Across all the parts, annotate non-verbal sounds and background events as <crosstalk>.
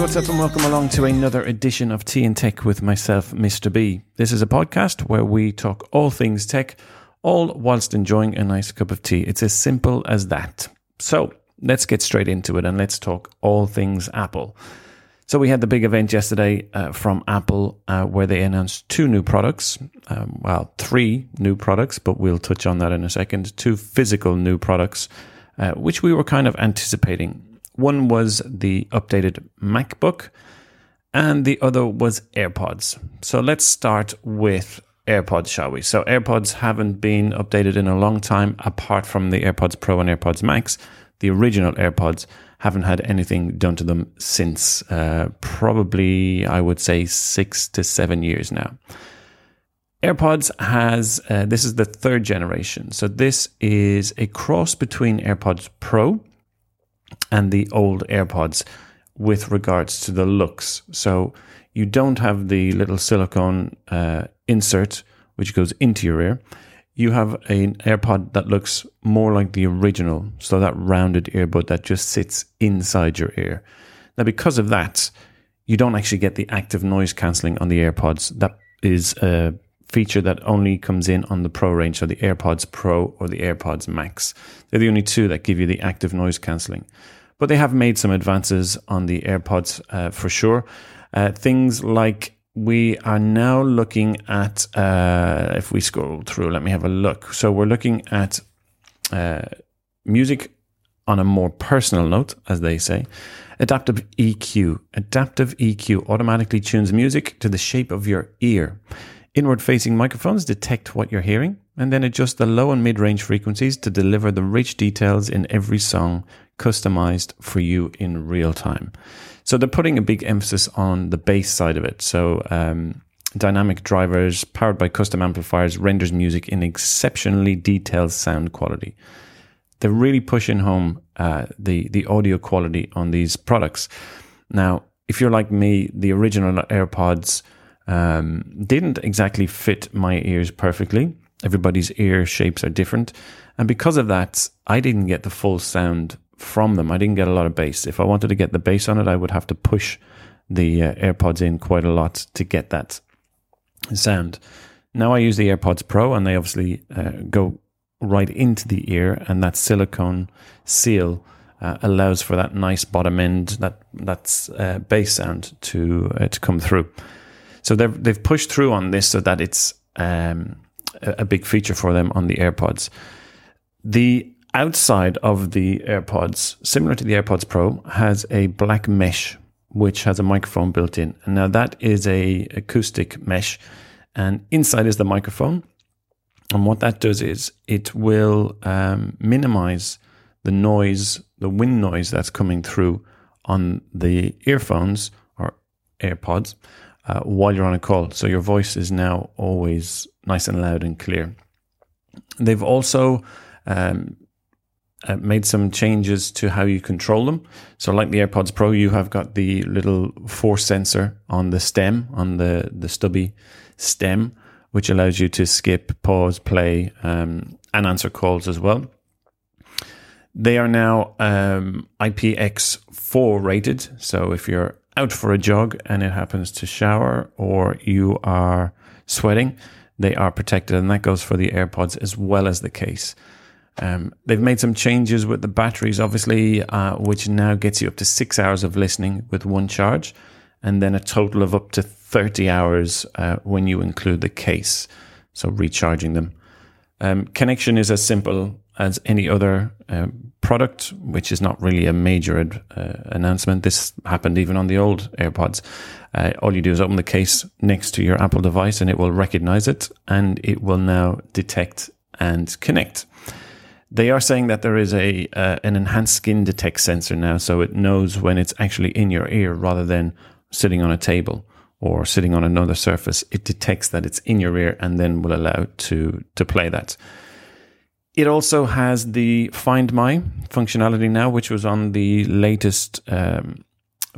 what's up, and welcome along to another edition of Tea and Tech with myself, Mr. B. This is a podcast where we talk all things tech, all whilst enjoying a nice cup of tea. It's as simple as that. So let's get straight into it and let's talk all things Apple. So we had the big event yesterday uh, from Apple uh, where they announced two new products. Um, well, three new products, but we'll touch on that in a second. Two physical new products, uh, which we were kind of anticipating. One was the updated MacBook, and the other was AirPods. So let's start with AirPods, shall we? So AirPods haven't been updated in a long time, apart from the AirPods Pro and AirPods Max. The original AirPods haven't had anything done to them since uh, probably, I would say, six to seven years now. AirPods has, uh, this is the third generation. So this is a cross between AirPods Pro and the old AirPods with regards to the looks. So you don't have the little silicone uh, insert which goes into your ear. You have an AirPod that looks more like the original, so that rounded earbud that just sits inside your ear. Now, because of that, you don't actually get the active noise cancelling on the AirPods. That is a feature that only comes in on the Pro range, so the AirPods Pro or the AirPods Max. They're the only two that give you the active noise cancelling. But they have made some advances on the AirPods uh, for sure. Uh, things like we are now looking at, uh, if we scroll through, let me have a look. So we're looking at uh, music on a more personal note, as they say. Adaptive EQ. Adaptive EQ automatically tunes music to the shape of your ear. Inward facing microphones detect what you're hearing and then adjust the low and mid range frequencies to deliver the rich details in every song customized for you in real time. So they're putting a big emphasis on the bass side of it. So um, dynamic drivers powered by custom amplifiers renders music in exceptionally detailed sound quality. They're really pushing home uh, the the audio quality on these products. Now, if you're like me, the original AirPods um, didn't exactly fit my ears perfectly. Everybody's ear shapes are different. And because of that, I didn't get the full sound from them. I didn't get a lot of bass. If I wanted to get the bass on it, I would have to push the uh, AirPods in quite a lot to get that sound. Now I use the AirPods Pro and they obviously uh, go right into the ear, and that silicone seal uh, allows for that nice bottom end, that that's uh, bass sound to uh, to come through. So they've they've pushed through on this so that it's um, a big feature for them on the AirPods. The outside of the AirPods, similar to the AirPods Pro, has a black mesh which has a microphone built in. And now that is a acoustic mesh, and inside is the microphone. And what that does is it will um, minimize the noise, the wind noise that's coming through on the earphones or AirPods uh, while you're on a call. So your voice is now always nice and loud and clear. They've also um, uh, made some changes to how you control them. So, like the AirPods Pro, you have got the little force sensor on the stem, on the, the stubby stem, which allows you to skip, pause, play, um, and answer calls as well. They are now um, IPX4 rated. So, if you're out for a jog and it happens to shower or you are sweating, they are protected. And that goes for the AirPods as well as the case. Um, they've made some changes with the batteries, obviously, uh, which now gets you up to six hours of listening with one charge, and then a total of up to 30 hours uh, when you include the case. So, recharging them. Um, connection is as simple as any other uh, product, which is not really a major ad, uh, announcement. This happened even on the old AirPods. Uh, all you do is open the case next to your Apple device and it will recognize it and it will now detect and connect. They are saying that there is a uh, an enhanced skin detect sensor now, so it knows when it's actually in your ear rather than sitting on a table or sitting on another surface. It detects that it's in your ear and then will allow to to play that. It also has the Find My functionality now, which was on the latest um,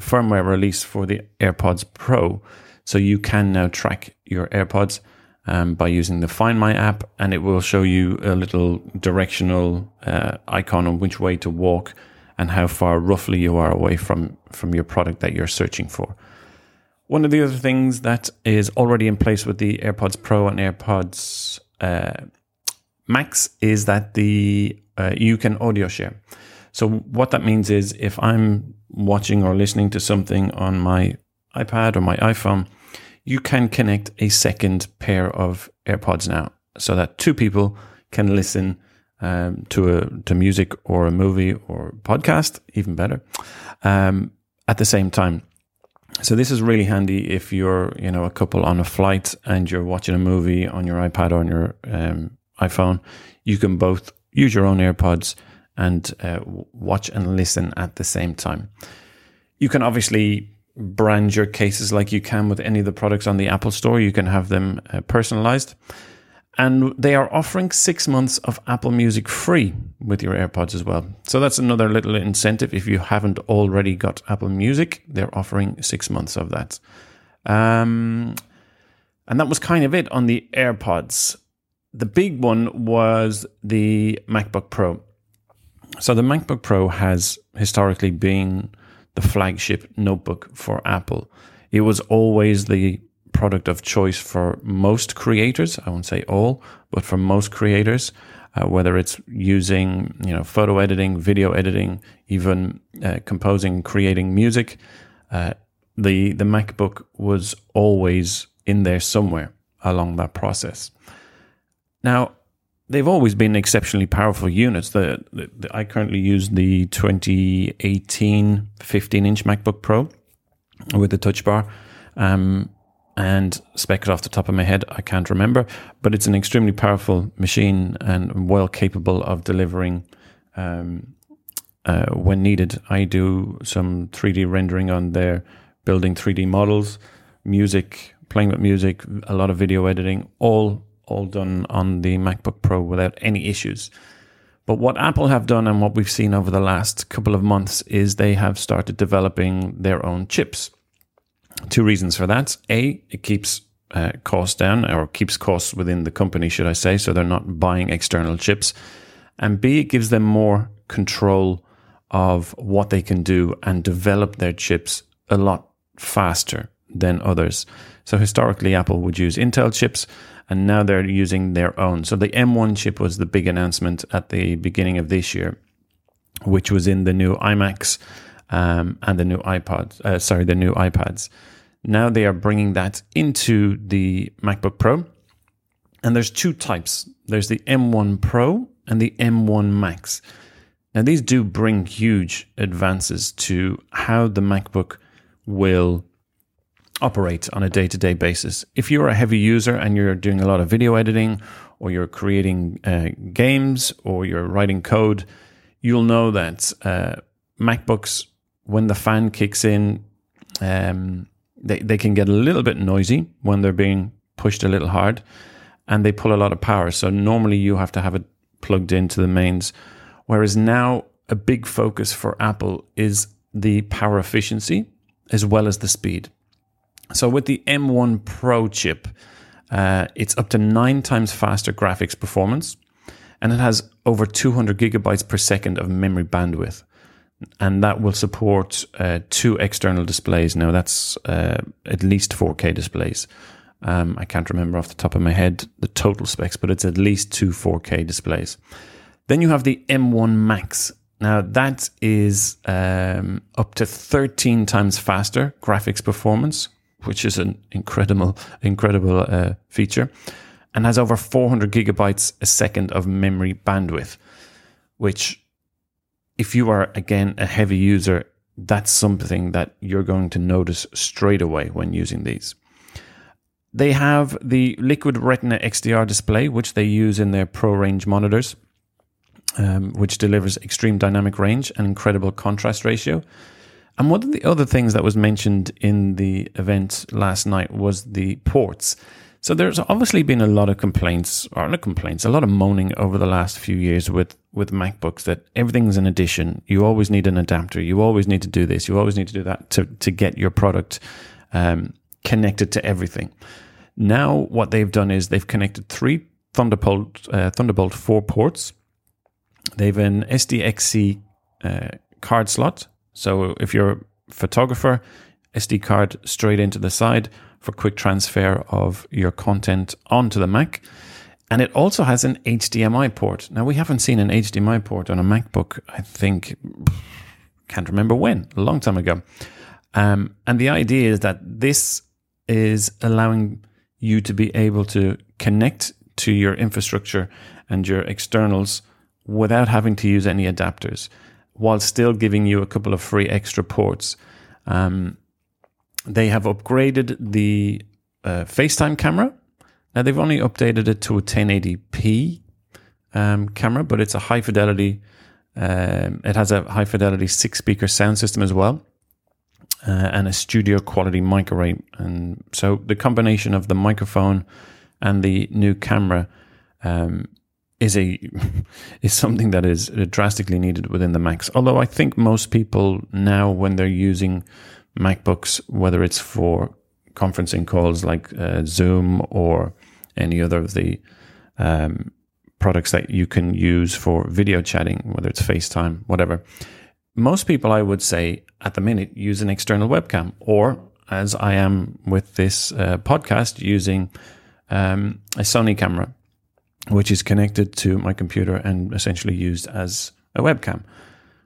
firmware release for the AirPods Pro. So you can now track your AirPods um, by using the Find My app, and it will show you a little directional uh, icon on which way to walk and how far roughly you are away from from your product that you're searching for. One of the other things that is already in place with the AirPods Pro and AirPods uh, Max is that the uh, you can audio share. So what that means is if I'm watching or listening to something on my iPad or my iPhone, you can connect a second pair of AirPods now, so that two people can listen um, to a to music or a movie or podcast, even better, um, at the same time. So this is really handy if you're you know a couple on a flight and you're watching a movie on your iPad or on your um, iPhone. You can both use your own AirPods and uh, watch and listen at the same time. You can obviously brand your cases like you can with any of the products on the Apple Store. You can have them uh, personalized. And they are offering six months of Apple Music free with your AirPods as well. So that's another little incentive. If you haven't already got Apple Music, they're offering six months of that. Um, and that was kind of it on the AirPods. The big one was the MacBook Pro. So the MacBook Pro has historically been the flagship notebook for Apple. It was always the product of choice for most creators. I won't say all, but for most creators, uh, whether it's using you know photo editing, video editing, even uh, composing, creating music, uh, the the MacBook was always in there somewhere along that process. Now, they've always been exceptionally powerful units. The, the, the, I currently use the 2018 15 inch MacBook Pro with the touch bar. Um, and spec it off the top of my head, I can't remember, but it's an extremely powerful machine and well capable of delivering um, uh, when needed. I do some 3D rendering on there, building 3D models, music, playing with music, a lot of video editing, all all done on the MacBook Pro without any issues. But what Apple have done and what we've seen over the last couple of months is they have started developing their own chips. Two reasons for that. A, it keeps uh, costs down or keeps costs within the company, should I say, so they're not buying external chips. And B, it gives them more control of what they can do and develop their chips a lot faster than others. So historically, Apple would use Intel chips, and now they're using their own. So the M1 chip was the big announcement at the beginning of this year, which was in the new iMacs um, and the new iPod. Uh, sorry, the new iPads. Now they are bringing that into the MacBook Pro, and there's two types. There's the M1 Pro and the M1 Max. Now these do bring huge advances to how the MacBook will operate on a day to day basis. If you're a heavy user and you're doing a lot of video editing, or you're creating uh, games, or you're writing code, you'll know that uh, MacBooks, when the fan kicks in, um, they, they can get a little bit noisy when they're being pushed a little hard and they pull a lot of power. So normally you have to have it plugged into the mains. Whereas now a big focus for Apple is the power efficiency as well as the speed. So with the M1 Pro chip, uh, it's up to nine times faster graphics performance, and it has over 200 gigabytes per second of memory bandwidth. And that will support uh, two external displays. Now, that's uh, at least 4K displays. Um, I can't remember off the top of my head the total specs, but it's at least two 4K displays. Then you have the M1 Max. Now, that is um, up to 13 times faster graphics performance which is an incredible, incredible uh, feature, and has over 400 gigabytes a second of memory bandwidth, which, if you are again a heavy user, that's something that you're going to notice straight away when using these. They have the Liquid Retina XDR display, which they use in their Pro range monitors, um, which delivers extreme dynamic range and incredible contrast ratio. And one of the other things that was mentioned in the event last night was the ports. So there's obviously been a lot of complaints, or not complaints, a lot of moaning over the last few years with, with MacBooks that everything's an addition. You always need an adapter. You always need to do this. You always need to do that to, to get your product um, connected to everything. Now, what they've done is they've connected three Thunderbolt uh, Thunderbolt 4 ports. They've an SDXC uh, card slot. So if you're a photographer, SD card straight into the side for quick transfer of your content onto the Mac. And it also has an HDMI port. Now, we haven't seen an HDMI port on a MacBook, I think, can't remember when, a long time ago. Um, and the idea is that this is allowing you to be able to connect to your infrastructure and your externals without having to use any adapters, while still giving you a couple of free extra ports. Um, they have upgraded the uh, FaceTime camera. Now they've only updated it to a 1080p um, camera, but it's a high fidelity. Um, it has a high fidelity six speaker sound system as well, uh, and a studio quality mic array. And so the combination of the microphone and the new camera um, is a <laughs> is something that is drastically needed within the Macs. Although I think most people now, when they're using MacBooks, whether it's for conferencing calls like uh, Zoom or any other of the um, products that you can use for video chatting, whether it's FaceTime, whatever. Most people, I would say, at the minute, use an external webcam, or as I am with this uh, podcast, using um, a Sony camera, which is connected to my computer and essentially used as a webcam.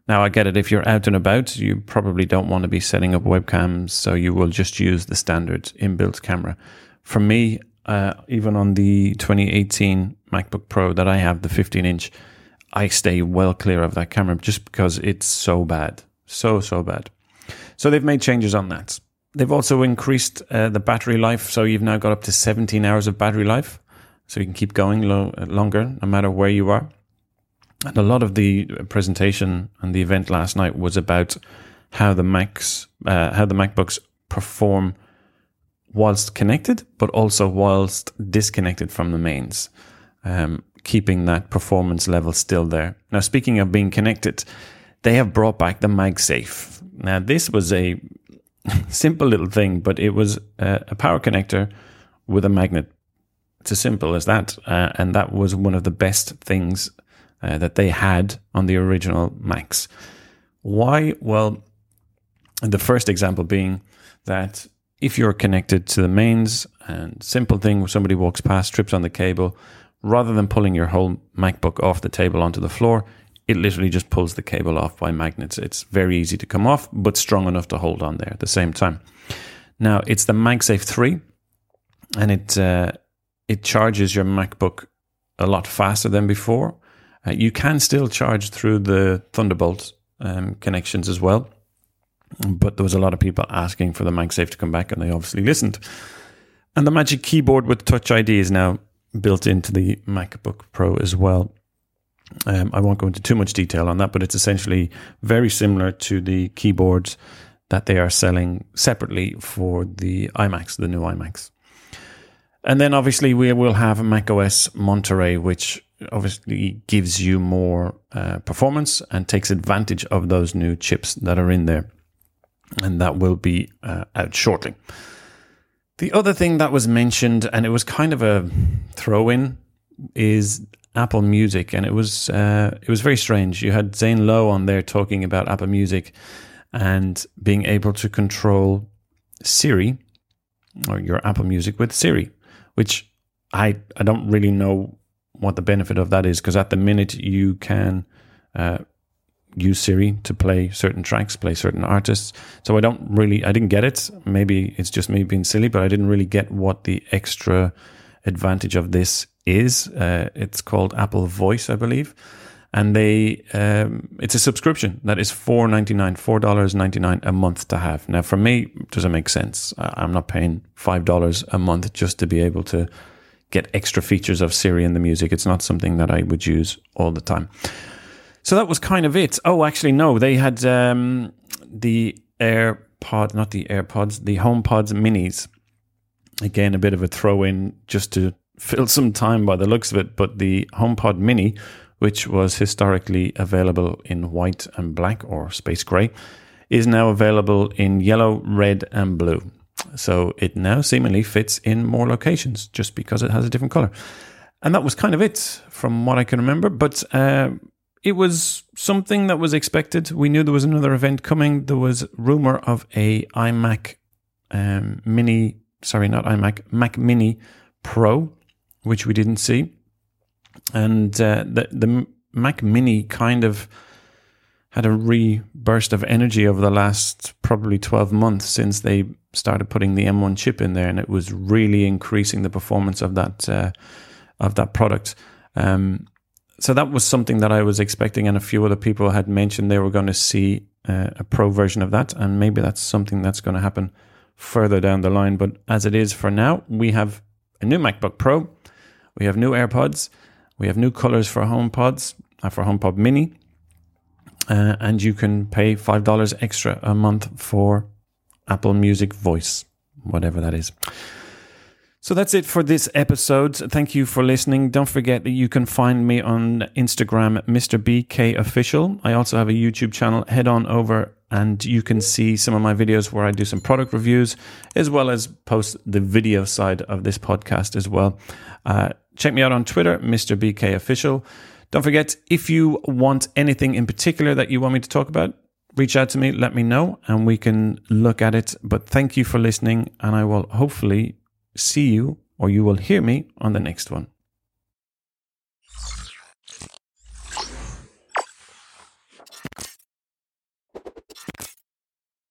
Now, I get it. If you're out and about, you probably don't want to be setting up webcams, so you will just use the standard inbuilt camera. For me, uh, even on the 2018 MacBook Pro that I have, the 15 inch, I stay well clear of that camera just because it's so bad. So, so bad. So they've made changes on that. They've also increased uh, the battery life. So you've now got up to 17 hours of battery life. So you can keep going lo- longer no matter where you are. And a lot of the presentation and the event last night was about how the Macs, uh, how the MacBooks perform whilst connected, but also whilst disconnected from the mains, um, keeping that performance level still there. Now, speaking of being connected, they have brought back the MagSafe. Now, this was a <laughs> simple little thing, but it was a, a power connector with a magnet. It's as simple as that, uh, and that was one of the best things uh, that they had on the original Macs. Why? Well, the first example being that if you're connected to the mains and simple thing, somebody walks past, trips on the cable, rather than pulling your whole MacBook off the table onto the floor, it literally just pulls the cable off by magnets. It's very easy to come off, but strong enough to hold on there at the same time. Now it's the MagSafe three, and it uh, it charges your MacBook a lot faster than before. Uh, you can still charge through the Thunderbolt um, connections as well, but there was a lot of people asking for the MagSafe to come back, and they obviously listened. And the Magic Keyboard with Touch ID is now built into the MacBook Pro as well. Um, I won't go into too much detail on that, but it's essentially very similar to the keyboards that they are selling separately for the iMacs, the new iMacs. And then obviously we will have macOS Monterey, which obviously gives you more uh, performance and takes advantage of those new chips that are in there. And that will be uh, out shortly. The other thing that was mentioned, and it was kind of a throw in, is Apple Music, and it was uh, it was very strange. You had Zane Lowe on there talking about Apple Music and being able to control Siri or your Apple Music with Siri, which I I don't really know what the benefit of that is because at the minute you can uh, use Siri to play certain tracks, play certain artists. So I don't really, I didn't get it. Maybe it's just me being silly, but I didn't really get what the extra advantage of this is. Uh, it's called Apple Voice, I believe. And they, um, it's a subscription that is four ninety nine, four dollars ninety nine a month to have. Now, for me, doesn't make sense. I'm not paying five dollars a month just to be able to get extra features of Siri in the music. It's not something that I would use all the time. So that was kind of it. Oh, actually, no, they had um, the AirPod, not the AirPods, the HomePods Minis. Again, a bit of a throw in just to <laughs> fill some time by the looks of it. But the HomePod Mini, which was historically available in white and black or space gray, is now available in yellow, red, and blue. So it now seemingly fits in more locations just because it has a different color. And that was kind of it from what I can remember. But uh, it was something that was expected. We knew there was another event coming. There was rumor of a iMac um, Mini, sorry, not iMac, Mac Mini Pro, which we didn't see, and uh, the the Mac Mini kind of had a reburst of energy over the last probably 12 months since they started putting the M1 chip in there, and it was really increasing the performance of that uh, of that product. Um, so that was something that I was expecting, and a few other people had mentioned they were going to see uh, a pro version of that, and maybe that's something that's going to happen further down the line. But as it is for now, we have a new MacBook Pro, we have new AirPods, we have new colors for HomePods, uh, for HomePod Mini, uh, and you can pay five dollars extra a month for Apple Music Voice, whatever that is. So that's it for this episode. Thank you for listening. Don't forget that you can find me on Instagram, Mr. BK Official. I also have a YouTube channel. Head on over and you can see some of my videos where I do some product reviews, as well as post the video side of this podcast as well. Uh, check me out on Twitter, Mr. BK Official. Don't forget, if you want anything in particular that you want me to talk about, reach out to me, let me know, and we can look at it. But thank you for listening, and I will hopefully see you or you will hear me on the next one.